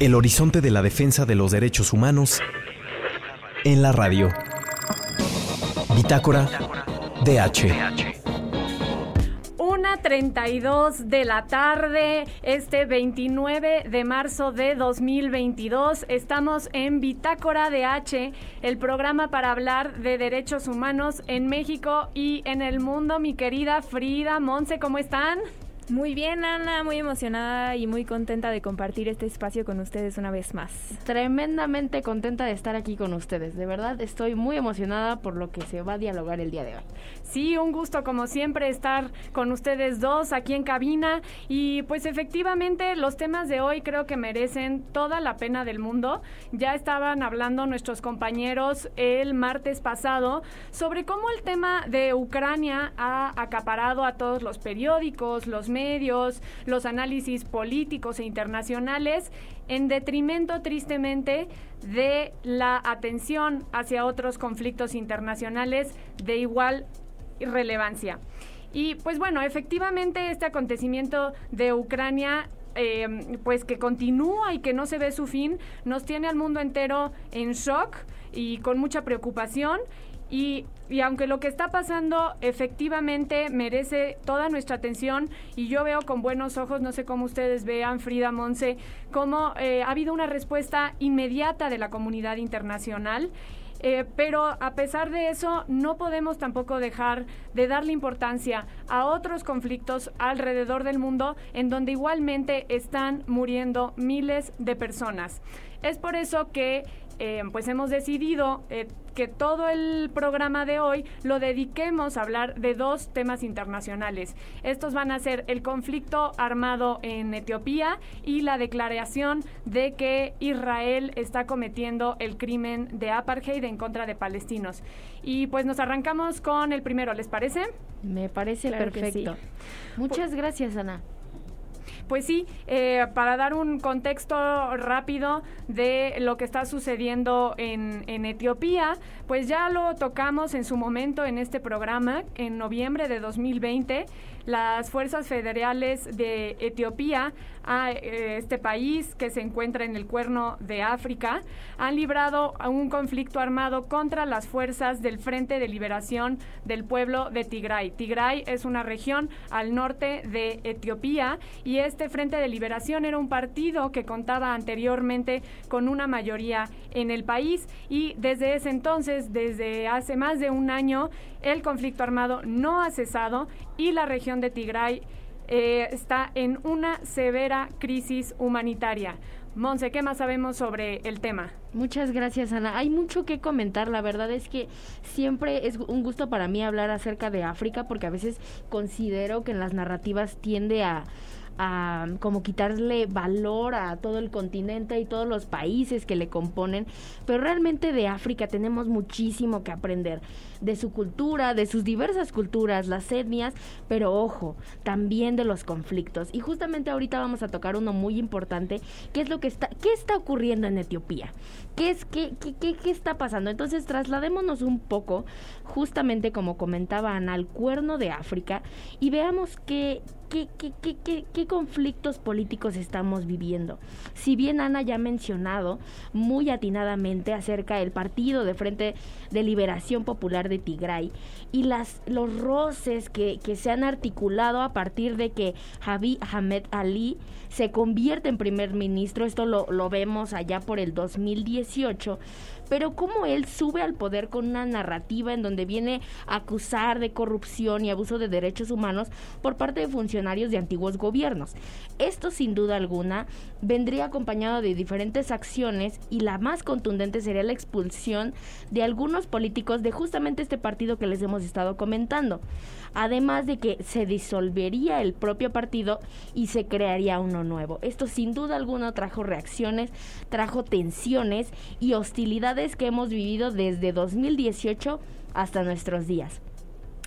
El horizonte de la defensa de los derechos humanos en la radio. Bitácora DH. 1.32 de la tarde, este 29 de marzo de 2022. Estamos en Bitácora DH, el programa para hablar de derechos humanos en México y en el mundo. Mi querida Frida Monse, ¿cómo están? Muy bien, Ana, muy emocionada y muy contenta de compartir este espacio con ustedes una vez más. Tremendamente contenta de estar aquí con ustedes. De verdad, estoy muy emocionada por lo que se va a dialogar el día de hoy. Sí, un gusto como siempre estar con ustedes dos aquí en cabina y pues efectivamente los temas de hoy creo que merecen toda la pena del mundo. Ya estaban hablando nuestros compañeros el martes pasado sobre cómo el tema de Ucrania ha acaparado a todos los periódicos, los medios, los análisis políticos e internacionales, en detrimento tristemente de la atención hacia otros conflictos internacionales de igual relevancia. Y pues bueno, efectivamente este acontecimiento de Ucrania eh, pues que continúa y que no se ve su fin, nos tiene al mundo entero en shock y con mucha preocupación y, aunque lo que está pasando efectivamente merece toda nuestra atención y yo veo con buenos ojos, no sé cómo ustedes vean, Frida Monse, cómo eh, ha habido una respuesta inmediata de la comunidad internacional. Eh, pero a pesar de eso, no podemos tampoco dejar de darle importancia a otros conflictos alrededor del mundo en donde igualmente están muriendo miles de personas. Es por eso que eh, pues hemos decidido eh, que todo el programa de hoy lo dediquemos a hablar de dos temas internacionales. Estos van a ser el conflicto armado en Etiopía y la declaración de que Israel está cometiendo el crimen de apartheid en contra de palestinos. Y pues nos arrancamos con el primero, ¿les parece? Me parece perfecto. Muchas gracias, Ana. Pues sí, eh, para dar un contexto rápido de lo que está sucediendo en, en Etiopía, pues ya lo tocamos en su momento en este programa, en noviembre de 2020 las fuerzas federales de Etiopía, a eh, este país que se encuentra en el cuerno de África, han librado un conflicto armado contra las fuerzas del Frente de Liberación del Pueblo de Tigray. Tigray es una región al norte de Etiopía y este Frente de Liberación era un partido que contaba anteriormente con una mayoría en el país y desde ese entonces, desde hace más de un año, el conflicto armado no ha cesado y la región de Tigray eh, está en una severa crisis humanitaria. Monse, ¿qué más sabemos sobre el tema? Muchas gracias, Ana. Hay mucho que comentar. La verdad es que siempre es un gusto para mí hablar acerca de África porque a veces considero que en las narrativas tiende a a como quitarle valor a todo el continente y todos los países que le componen, pero realmente de África tenemos muchísimo que aprender de su cultura, de sus diversas culturas, las etnias, pero ojo, también de los conflictos. Y justamente ahorita vamos a tocar uno muy importante, que es lo que está, ¿qué está ocurriendo en Etiopía? ¿Qué es qué, qué, qué, qué está pasando? Entonces, trasladémonos un poco, justamente como comentaba Ana, al cuerno de África y veamos qué ¿Qué, qué, qué, qué, conflictos políticos estamos viviendo? Si bien Ana ya ha mencionado muy atinadamente acerca del partido de Frente de Liberación Popular de Tigray y las, los roces que, que se han articulado a partir de que Javi Ahmed Ali se convierte en primer ministro, esto lo, lo vemos allá por el 2018, pero cómo él sube al poder con una narrativa en donde viene a acusar de corrupción y abuso de derechos humanos por parte de funcionarios de antiguos gobiernos. Esto sin duda alguna vendría acompañado de diferentes acciones y la más contundente sería la expulsión de algunos políticos de justamente este partido que les hemos estado comentando. Además de que se disolvería el propio partido y se crearía uno nuevo. Esto sin duda alguna trajo reacciones, trajo tensiones y que hemos vivido desde 2018 hasta nuestros días.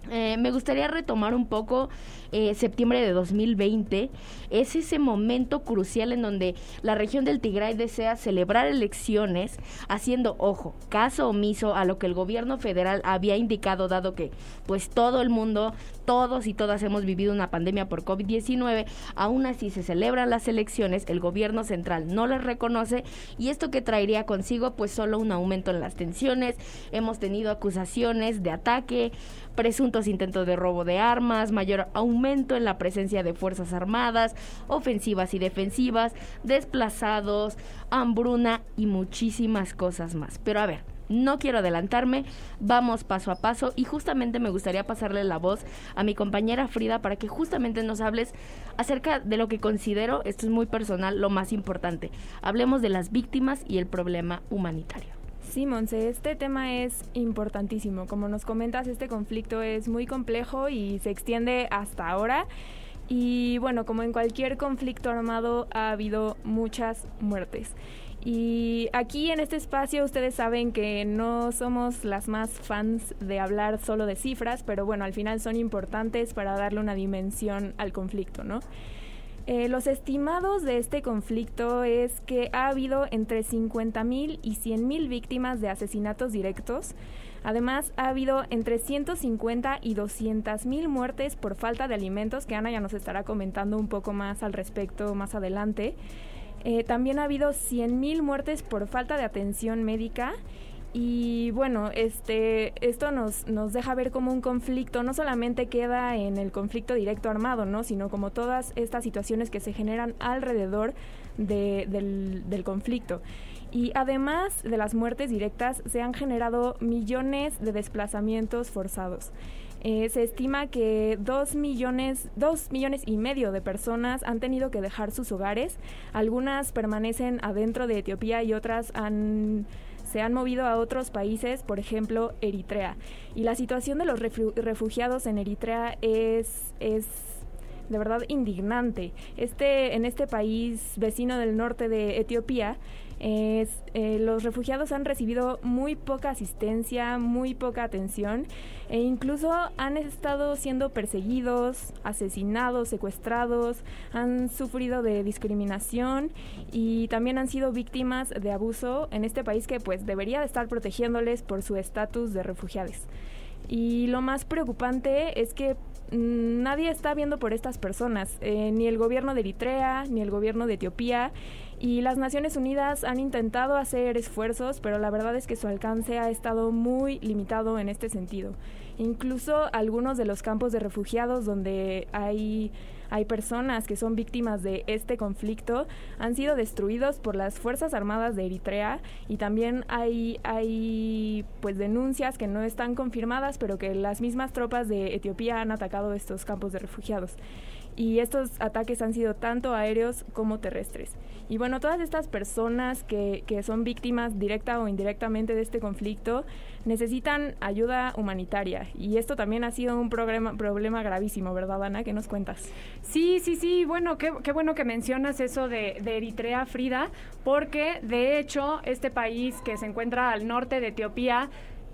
Eh, me gustaría retomar un poco eh, septiembre de 2020. Es ese momento crucial en donde la región del Tigray desea celebrar elecciones, haciendo, ojo, caso omiso a lo que el gobierno federal había indicado, dado que pues todo el mundo, todos y todas hemos vivido una pandemia por COVID-19. Aún así se celebran las elecciones, el gobierno central no las reconoce y esto que traería consigo pues solo un aumento en las tensiones. Hemos tenido acusaciones de ataque presuntos intentos de robo de armas, mayor aumento en la presencia de Fuerzas Armadas, ofensivas y defensivas, desplazados, hambruna y muchísimas cosas más. Pero a ver, no quiero adelantarme, vamos paso a paso y justamente me gustaría pasarle la voz a mi compañera Frida para que justamente nos hables acerca de lo que considero, esto es muy personal, lo más importante. Hablemos de las víctimas y el problema humanitario. Sí, este tema es importantísimo. Como nos comentas, este conflicto es muy complejo y se extiende hasta ahora. Y bueno, como en cualquier conflicto armado ha habido muchas muertes. Y aquí en este espacio ustedes saben que no somos las más fans de hablar solo de cifras, pero bueno, al final son importantes para darle una dimensión al conflicto, ¿no? Eh, los estimados de este conflicto es que ha habido entre 50.000 y 100.000 víctimas de asesinatos directos. Además, ha habido entre 150 y 200.000 muertes por falta de alimentos, que Ana ya nos estará comentando un poco más al respecto más adelante. Eh, también ha habido 100.000 muertes por falta de atención médica y bueno, este, esto nos, nos deja ver como un conflicto no solamente queda en el conflicto directo armado, ¿no? sino como todas estas situaciones que se generan alrededor del, del conflicto. Y además de las muertes directas, se han generado millones de desplazamientos forzados. Eh, se estima que dos millones, dos millones y medio de personas han tenido que dejar sus hogares. Algunas permanecen adentro de Etiopía y otras han se han movido a otros países, por ejemplo, Eritrea. Y la situación de los refugiados en Eritrea es, es de verdad indignante. Este, en este país vecino del norte de Etiopía, es, eh, los refugiados han recibido muy poca asistencia, muy poca atención e incluso han estado siendo perseguidos, asesinados, secuestrados, han sufrido de discriminación y también han sido víctimas de abuso en este país que pues debería de estar protegiéndoles por su estatus de refugiados. Y lo más preocupante es que mm, nadie está viendo por estas personas, eh, ni el gobierno de Eritrea, ni el gobierno de Etiopía, y las Naciones Unidas han intentado hacer esfuerzos, pero la verdad es que su alcance ha estado muy limitado en este sentido. Incluso algunos de los campos de refugiados donde hay hay personas que son víctimas de este conflicto, han sido destruidos por las Fuerzas Armadas de Eritrea y también hay, hay pues denuncias que no están confirmadas, pero que las mismas tropas de Etiopía han atacado estos campos de refugiados y estos ataques han sido tanto aéreos como terrestres. Y bueno, todas estas personas que, que, son víctimas directa o indirectamente de este conflicto necesitan ayuda humanitaria y esto también ha sido un problema, problema gravísimo, ¿verdad, Ana? ¿Qué nos cuentas? Sí, sí, sí, bueno, qué, bueno que mencionas eso de, de Eritrea, Frida, porque de hecho este país que se encuentra al norte de Etiopía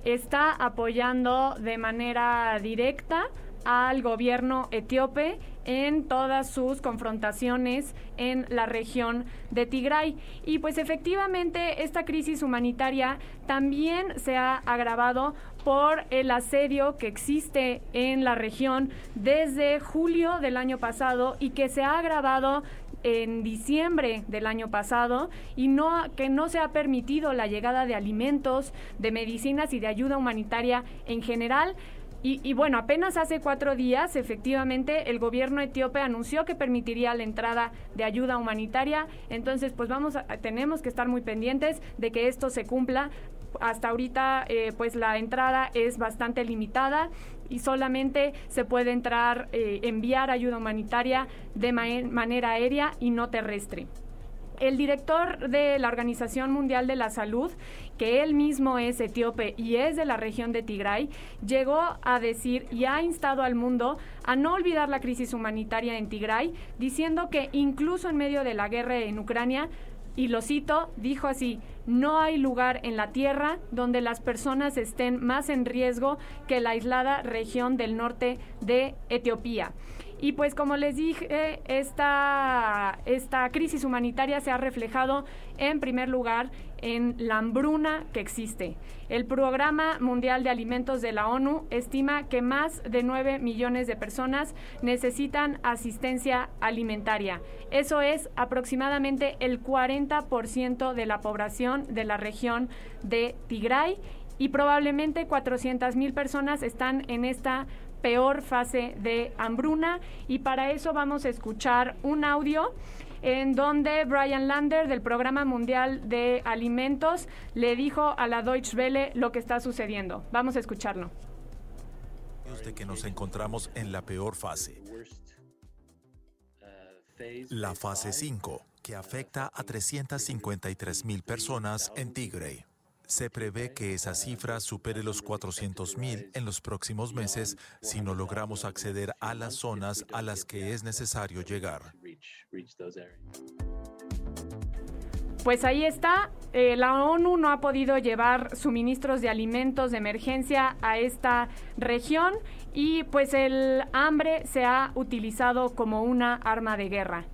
está apoyando de manera directa al gobierno etíope en todas sus confrontaciones en la región de Tigray. Y pues efectivamente esta crisis humanitaria también se ha agravado por el asedio que existe en la región desde julio del año pasado y que se ha agravado en diciembre del año pasado y no que no se ha permitido la llegada de alimentos, de medicinas y de ayuda humanitaria en general y, bueno, apenas hace cuatro días, efectivamente, el gobierno etíope anunció que permitiría la entrada de ayuda humanitaria. Entonces, pues vamos, a, tenemos que estar muy pendientes de que esto se cumpla. Hasta ahorita, eh, pues la entrada es bastante limitada y solamente se puede entrar, eh, enviar ayuda humanitaria de manera aérea y no terrestre el director de la Organización Mundial de la Salud, que él mismo es etíope y es de la región de Tigray, llegó a decir y ha instado al mundo a no olvidar la crisis humanitaria en Tigray, diciendo que incluso en medio de la guerra en Ucrania, y lo cito, dijo así, no hay lugar en la tierra donde las personas estén más en riesgo que la aislada región del norte de Etiopía. Y pues como les dije, esta, esta crisis humanitaria se ha reflejado en primer lugar en la hambruna que existe. El Programa Mundial de Alimentos de la ONU estima que más de 9 millones de personas necesitan asistencia alimentaria. Eso es aproximadamente el 40% de la población de la región de Tigray y probablemente 400 mil personas están en esta peor fase de hambruna y para eso vamos a escuchar un audio en donde Brian Lander del Programa Mundial de Alimentos le dijo a la Deutsche Welle lo que está sucediendo. Vamos a escucharlo. De que nos encontramos en la peor fase. La fase 5, que afecta a 353 mil personas en Tigray. Se prevé que esa cifra supere los 400.000 en los próximos meses si no logramos acceder a las zonas a las que es necesario llegar. Pues ahí está. Eh, la ONU no ha podido llevar suministros de alimentos de emergencia a esta región y pues el hambre se ha utilizado como una arma de guerra.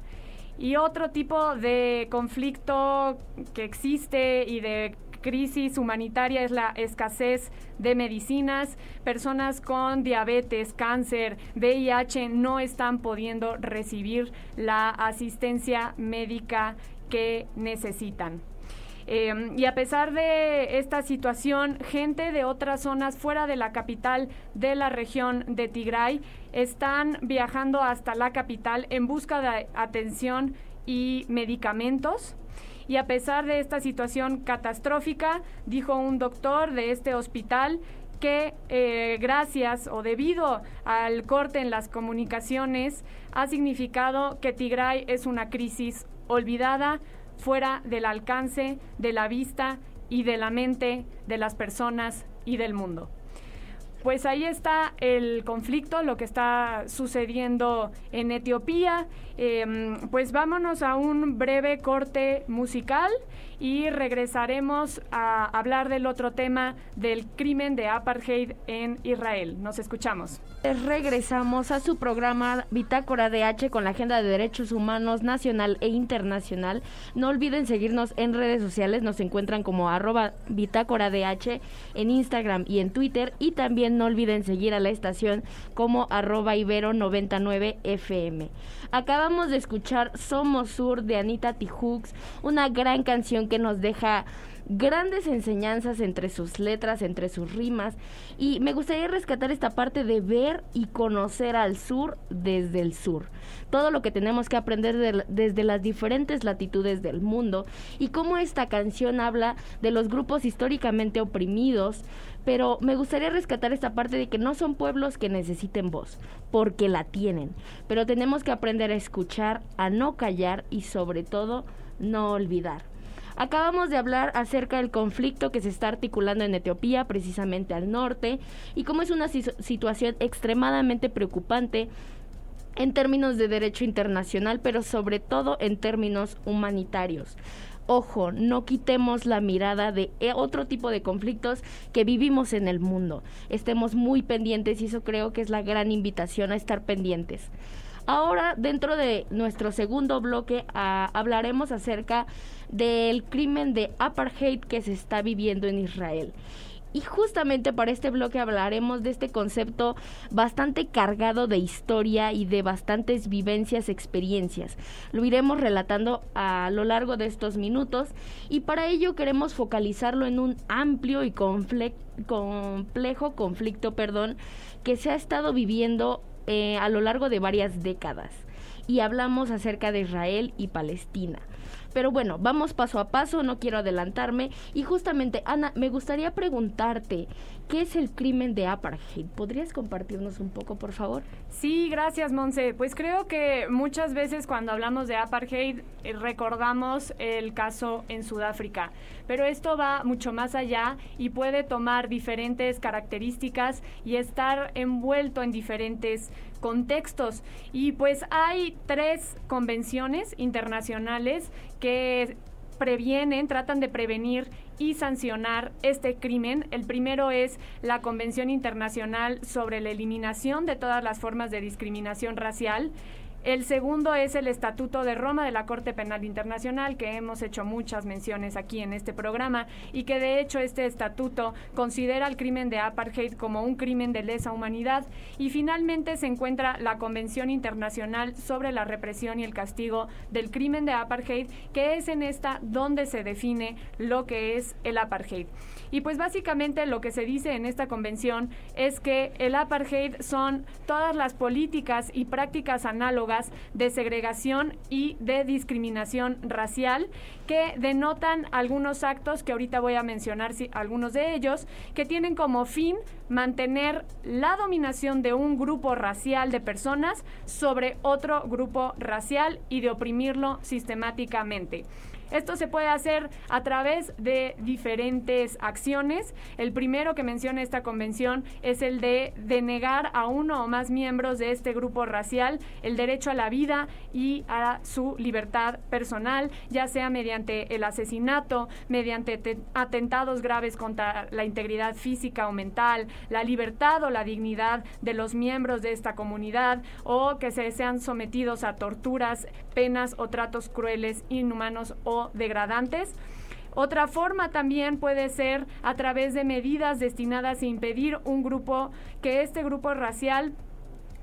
Y otro tipo de conflicto que existe y de crisis humanitaria es la escasez de medicinas. Personas con diabetes, cáncer, VIH no están pudiendo recibir la asistencia médica que necesitan. Em, y a pesar de esta situación, gente de otras zonas fuera de la capital de la región de Tigray están viajando hasta la capital en busca de atención y medicamentos. Y a pesar de esta situación catastrófica, dijo un doctor de este hospital que eh, gracias o debido al corte en las comunicaciones ha significado que Tigray es una crisis olvidada, fuera del alcance, de la vista y de la mente de las personas y del mundo. Pues ahí está el conflicto, lo que está sucediendo en Etiopía. Em, pues vámonos a un breve corte musical y regresaremos a hablar del otro tema del crimen de apartheid en Israel. Nos escuchamos. Regresamos a su programa Bitácora de H con la agenda de derechos humanos nacional e internacional. No olviden seguirnos en redes sociales, nos encuentran como arroba Bitácora de H en Instagram y en Twitter y también no olviden seguir a la estación como arroba Ibero 99 FM. Acabamos de escuchar Somos Sur de Anita Tijoux, una gran canción que nos deja grandes enseñanzas entre sus letras, entre sus rimas. Y me gustaría rescatar esta parte de ver y conocer al sur desde el sur. Todo lo que tenemos que aprender desde las diferentes latitudes del mundo y cómo esta canción habla de los grupos históricamente oprimidos. Pero me gustaría rescatar esta parte de que no son pueblos que necesiten voz, porque la tienen. Pero tenemos que aprender a escuchar, a no callar y sobre todo no olvidar. Acabamos de hablar acerca del conflicto que se está articulando en Etiopía, precisamente al norte, y cómo es una situación extremadamente preocupante en términos de derecho internacional, pero sobre todo en términos humanitarios. Ojo, no quitemos la mirada de eh, otro tipo de conflictos que vivimos en el mundo. Estemos muy pendientes y eso creo que es la gran invitación a estar pendientes. Ahora, dentro de nuestro segundo bloque, ah, hablaremos acerca del crimen de apartheid que se está viviendo en Israel. Y justamente para este bloque hablaremos de este concepto bastante cargado de historia y de bastantes vivencias, experiencias. Lo iremos relatando a lo largo de estos minutos y para ello queremos focalizarlo en un amplio y complejo conflicto, perdón, que se ha estado viviendo eh, a lo largo de varias décadas. Y hablamos acerca de Israel y Palestina. Pero bueno, vamos paso a paso, no quiero adelantarme. Y justamente, Ana, me gustaría preguntarte, ¿qué es el crimen de apartheid? ¿Podrías compartirnos un poco, por favor? Sí, gracias, Monse. Pues creo que muchas veces cuando hablamos de apartheid eh, recordamos el caso en Sudáfrica, pero esto va mucho más allá y puede tomar diferentes características y estar envuelto en diferentes contextos. Y pues hay tres convenciones internacionales que previenen, tratan de prevenir y sancionar este crimen. El primero es la Convención Internacional sobre la Eliminación de todas las formas de discriminación racial. El segundo es el Estatuto de Roma de la Corte Penal Internacional, que hemos hecho muchas menciones aquí en este programa, y que de hecho este estatuto considera el crimen de apartheid como un crimen de lesa humanidad. Y finalmente se encuentra la Convención Internacional sobre la Represión y el Castigo del Crimen de Apartheid, que es en esta donde se define lo que es el apartheid. Y pues básicamente lo que se dice en esta convención es que el apartheid son todas las políticas y prácticas análogas de segregación y de discriminación racial que denotan algunos actos que ahorita voy a mencionar algunos de ellos que tienen como fin mantener la dominación de un grupo racial de personas sobre otro grupo racial y de oprimirlo sistemáticamente. Esto se puede hacer a través de diferentes acciones. El primero que menciona esta convención es el de denegar a uno o más miembros de este grupo racial el derecho a la vida y a su libertad personal, ya sea mediante el asesinato, mediante atentados graves contra la integridad física o mental, la libertad o la dignidad de los miembros de esta comunidad o que se sean sometidos a torturas, penas o tratos crueles, inhumanos o degradantes. Otra forma también puede ser a través de medidas destinadas a impedir un grupo, que este grupo racial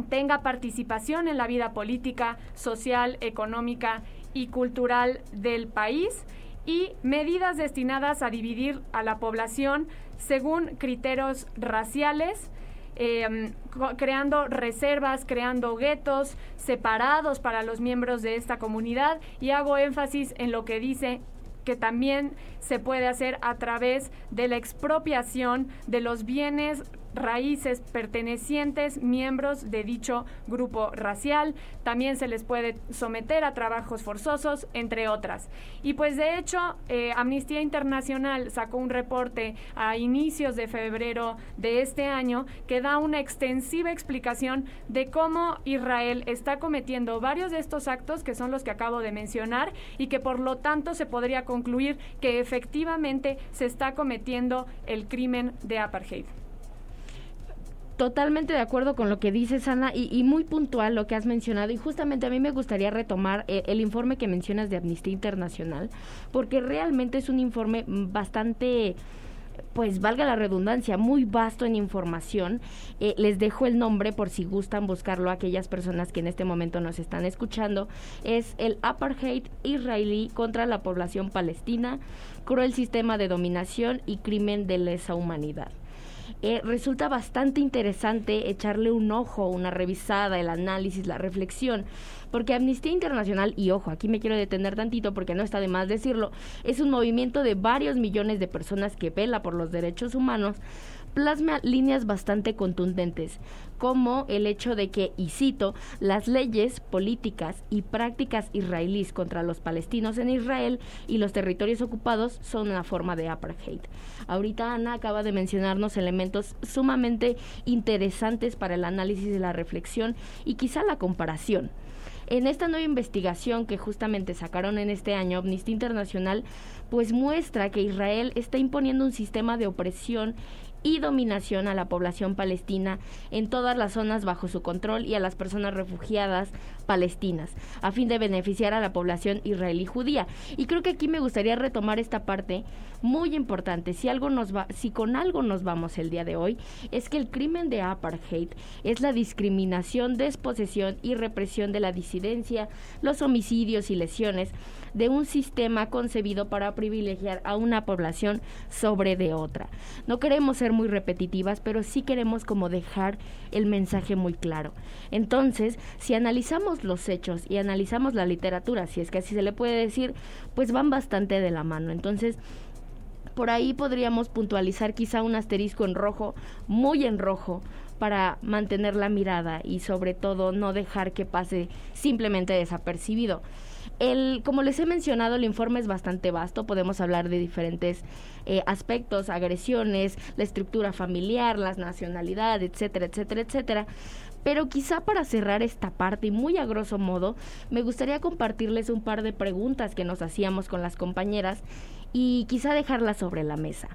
tenga participación en la vida política, social, económica y cultural del país y medidas destinadas a dividir a la población según criterios raciales, em, creando reservas, creando guetos separados para los miembros de esta comunidad. Y hago énfasis en lo que dice que también se puede hacer a través de la expropiación de los bienes raíces pertenecientes miembros de dicho grupo racial. También se les puede someter a trabajos forzosos, entre otras. Y pues de hecho, eh, Amnistía Internacional sacó un reporte a inicios de febrero de este año que da una extensiva explicación de cómo Israel está cometiendo varios de estos actos que son los que acabo de mencionar y que por lo tanto se podría concluir que efectivamente se está cometiendo el crimen de apartheid. Totalmente de acuerdo con lo que dices, Ana, y, muy puntual lo que has mencionado. Y justamente a mí me gustaría retomar eh, el, informe que mencionas de Amnistía Internacional, porque realmente es un informe bastante pues valga la redundancia, muy vasto en información. Eh, les dejo el nombre por si gustan buscarlo a aquellas personas que en este momento nos están escuchando. Es el Apartheid israelí contra la población palestina, cruel sistema de dominación y crimen de lesa humanidad. Eh, resulta bastante interesante echarle un ojo, una revisada, el análisis, la reflexión, porque Amnistía Internacional, y ojo, aquí me quiero detener tantito porque no está de más decirlo, es un movimiento de varios millones de personas que vela por los derechos humanos, plasma líneas bastante contundentes, como el hecho de que, y cito, las leyes, políticas y prácticas israelíes contra los palestinos en Israel y los territorios ocupados son una forma de apartheid. Ahorita Ana acaba de mencionarnos elementos sumamente interesantes para el análisis y la reflexión y quizá la comparación. En esta nueva investigación que justamente sacaron en este año, Amnistía Internacional, pues muestra que Israel está imponiendo un sistema de opresión y dominación a la población palestina en todas las zonas bajo su control y a las personas refugiadas palestinas, a fin de beneficiar a la población israelí judía. Y creo que aquí me gustaría retomar esta parte muy importante. Si algo nos va, si con algo nos vamos el día de hoy, es que el crimen de apartheid es la discriminación, desposesión y represión de la disidencia, los homicidios y lesiones de un sistema concebido para privilegiar a una población sobre de otra. No queremos ser muy repetitivas, pero sí queremos como dejar el mensaje muy claro. Entonces, si analizamos los hechos y analizamos la literatura, si es que así se le puede decir, pues van bastante de la mano. Entonces, por ahí podríamos puntualizar quizá un asterisco en rojo, muy en rojo, para mantener la mirada y sobre todo no dejar que pase simplemente desapercibido. El, como les he mencionado, el informe es bastante vasto, podemos hablar de diferentes eh, aspectos, agresiones, la estructura familiar, las nacionalidades, etcétera, etcétera, etcétera. Pero quizá para cerrar esta parte y muy a grosso modo, me gustaría compartirles un par de preguntas que nos hacíamos con las compañeras y quizá dejarlas sobre la mesa.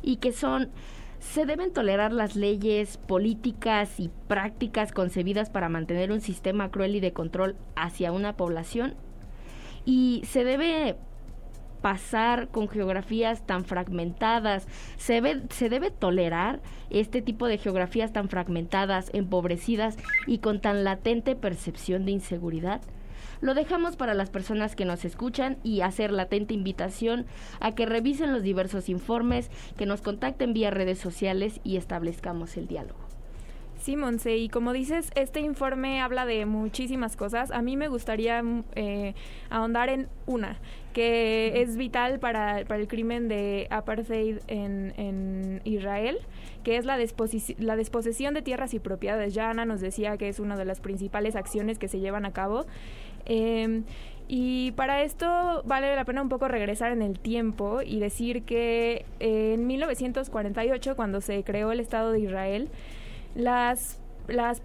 Y que son, ¿se deben tolerar las leyes políticas y prácticas concebidas para mantener un sistema cruel y de control hacia una población? ¿Y se debe pasar con geografías tan fragmentadas? ¿Se, ¿Se debe tolerar este tipo de geografías tan fragmentadas, empobrecidas y con tan latente percepción de inseguridad? Lo dejamos para las personas que nos escuchan y hacer latente invitación a que revisen los diversos informes, que nos contacten vía redes sociales y establezcamos el diálogo. Sí, Monse, y como dices, este informe habla de muchísimas cosas. A mí me gustaría eh, ahondar en una, que es vital para, para el crimen de apartheid en, en Israel, que es la, la disposesión de tierras y propiedades. Ya Ana nos decía que es una de las principales acciones que se llevan a cabo. Em, y para esto vale la pena un poco regresar en el tiempo y decir que en 1948, cuando se creó el Estado de Israel, las las,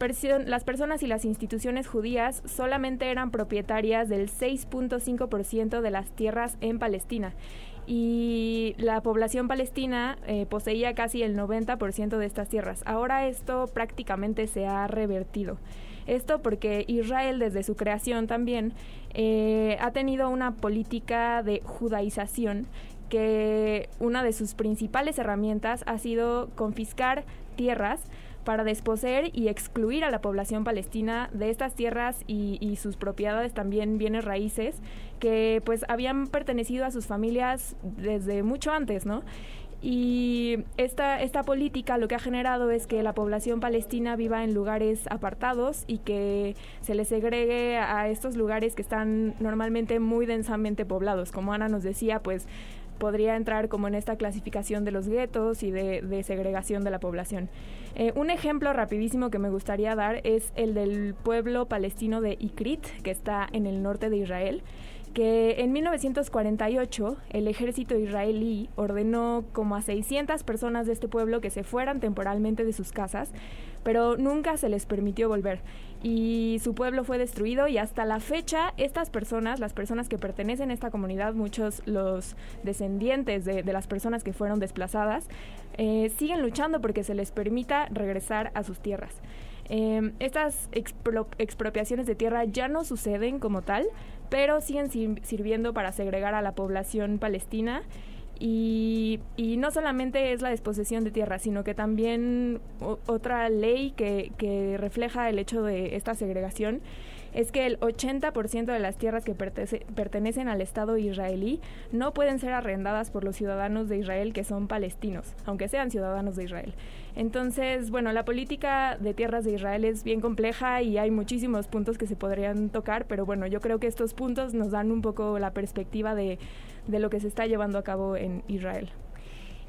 las, personas y las instituciones judías solamente eran propietarias del 6.5% de las tierras en Palestina y la población palestina eh, poseía casi el 90% de estas tierras. Ahora esto prácticamente se ha revertido. Esto porque Israel desde su creación también eh, ha tenido una política de judaización que una de sus principales herramientas ha sido confiscar tierras para desposeer y excluir a la población palestina de estas tierras y, sus propiedades también bienes raíces que pues habían pertenecido a sus familias desde mucho antes, ¿no? Y esta, esta política lo que ha generado es que la población palestina viva en lugares apartados y que se les segregue a estos lugares que están normalmente muy densamente poblados. Como Ana nos decía, pues podría entrar como en esta clasificación de los guetos y de, segregación de la población. Eh, un ejemplo rapidísimo que me gustaría dar es el del pueblo palestino de Ikrit, que está en el norte de Israel que en 1948 el ejército israelí ordenó como a 600 personas de este pueblo que se fueran temporalmente de sus casas, pero nunca se les permitió volver y su pueblo fue destruido y hasta la fecha estas personas, las personas que pertenecen a esta comunidad, muchos los descendientes de, las personas que fueron desplazadas, eh, siguen luchando porque se les permita regresar a sus tierras. Em, estas expropiaciones de tierra ya no suceden como tal, pero siguen sirviendo para segregar a la población palestina. Y, no solamente es la disposición de tierra, sino que también otra ley que, que refleja el hecho de esta segregación es que el 80% de las tierras que pertenecen al Estado israelí no pueden ser arrendadas por los ciudadanos de Israel que son palestinos, aunque sean ciudadanos de Israel. Entonces, bueno, la política de tierras de Israel es bien compleja y hay muchísimos puntos que se podrían tocar, pero bueno, yo creo que estos puntos nos dan un poco la perspectiva de, de lo que se está llevando a cabo en Israel.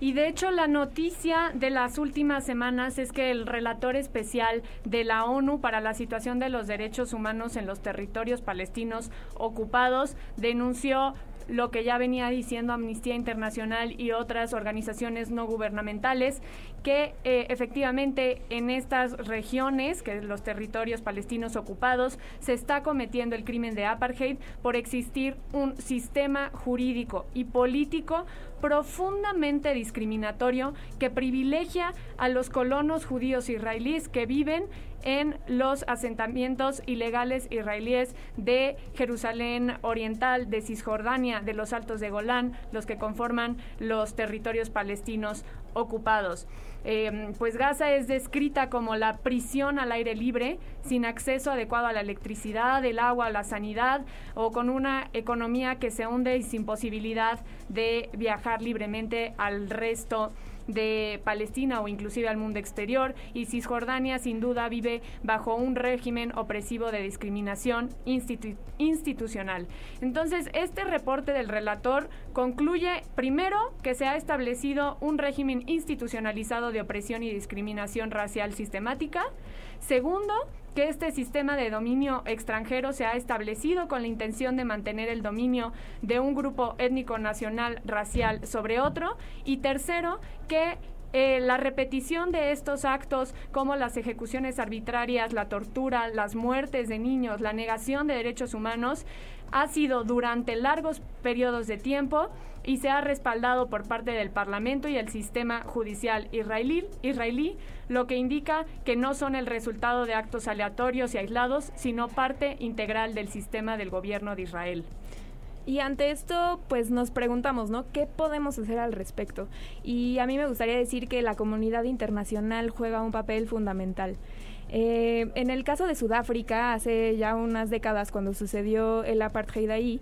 Y de hecho la noticia de las últimas semanas es que el relator especial de la ONU para la situación de los derechos humanos en los territorios palestinos ocupados denunció lo que ya venía diciendo Amnistía Internacional y otras organizaciones no gubernamentales, que eh, efectivamente en estas regiones, que los territorios palestinos ocupados, se está cometiendo el crimen de apartheid por existir un sistema jurídico y político profundamente discriminatorio que privilegia a los colonos judíos israelíes que viven en los asentamientos ilegales israelíes de Jerusalén Oriental, de Cisjordania, de los Altos de Golán, los que conforman los territorios palestinos ocupados. Em, pues Gaza es descrita como la prisión al aire libre, sin acceso adecuado a la electricidad, el agua, la sanidad, o con una economía que se hunde y sin posibilidad de viajar libremente al resto de Palestina o inclusive al mundo exterior y Cisjordania sin duda vive bajo un régimen opresivo de discriminación institucional. Entonces, este reporte del relator concluye primero que se ha establecido un régimen institucionalizado de opresión y discriminación racial sistemática, segundo, que este sistema de dominio extranjero se ha establecido con la intención de mantener el dominio de un grupo étnico nacional racial sobre otro. Y tercero que eh, la repetición de estos actos como las ejecuciones arbitrarias, la tortura, las muertes de niños, la negación de derechos humanos, ha sido durante largos periodos de tiempo y se ha respaldado por parte del Parlamento y el sistema judicial israelí, israelí, lo que indica que no son el resultado de actos aleatorios y aislados, sino parte integral del sistema del gobierno de Israel. Y ante esto, pues nos preguntamos, ¿no? ¿Qué podemos hacer al respecto? Y a mí me gustaría decir que la comunidad internacional juega un papel fundamental. Eh, en el caso de Sudáfrica, hace ya unas décadas cuando sucedió el apartheid ahí,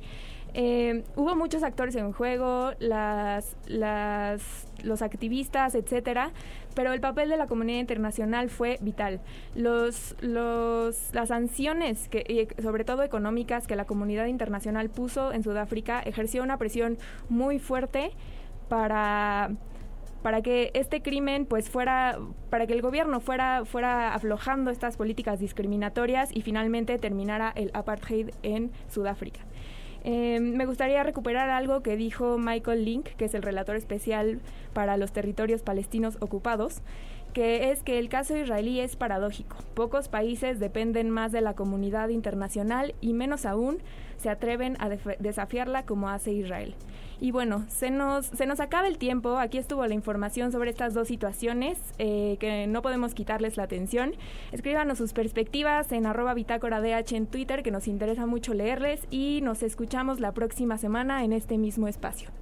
eh, hubo muchos actores en juego, las, las, los activistas, etcétera, pero el papel de la comunidad internacional fue vital. Los, los, las sanciones, que, sobre todo económicas, que la comunidad internacional puso en Sudáfrica, ejerció una presión muy fuerte para para que este crimen pues fuera para que el gobierno fuera fuera aflojando estas políticas discriminatorias y finalmente terminara el apartheid en Sudáfrica. Eh, me gustaría recuperar algo que dijo Michael Link, que es el relator especial para los territorios palestinos ocupados, que es que el caso israelí es paradójico. Pocos países dependen más de la comunidad internacional y menos aún se atreven a desafiarla como hace Israel. Y bueno, se nos, se nos acaba el tiempo. Aquí estuvo la información sobre estas dos situaciones eh, que no podemos quitarles la atención. Escríbanos sus perspectivas en arroba bitácora DH en Twitter, que nos interesa mucho leerles y nos escuchamos la próxima semana en este mismo espacio.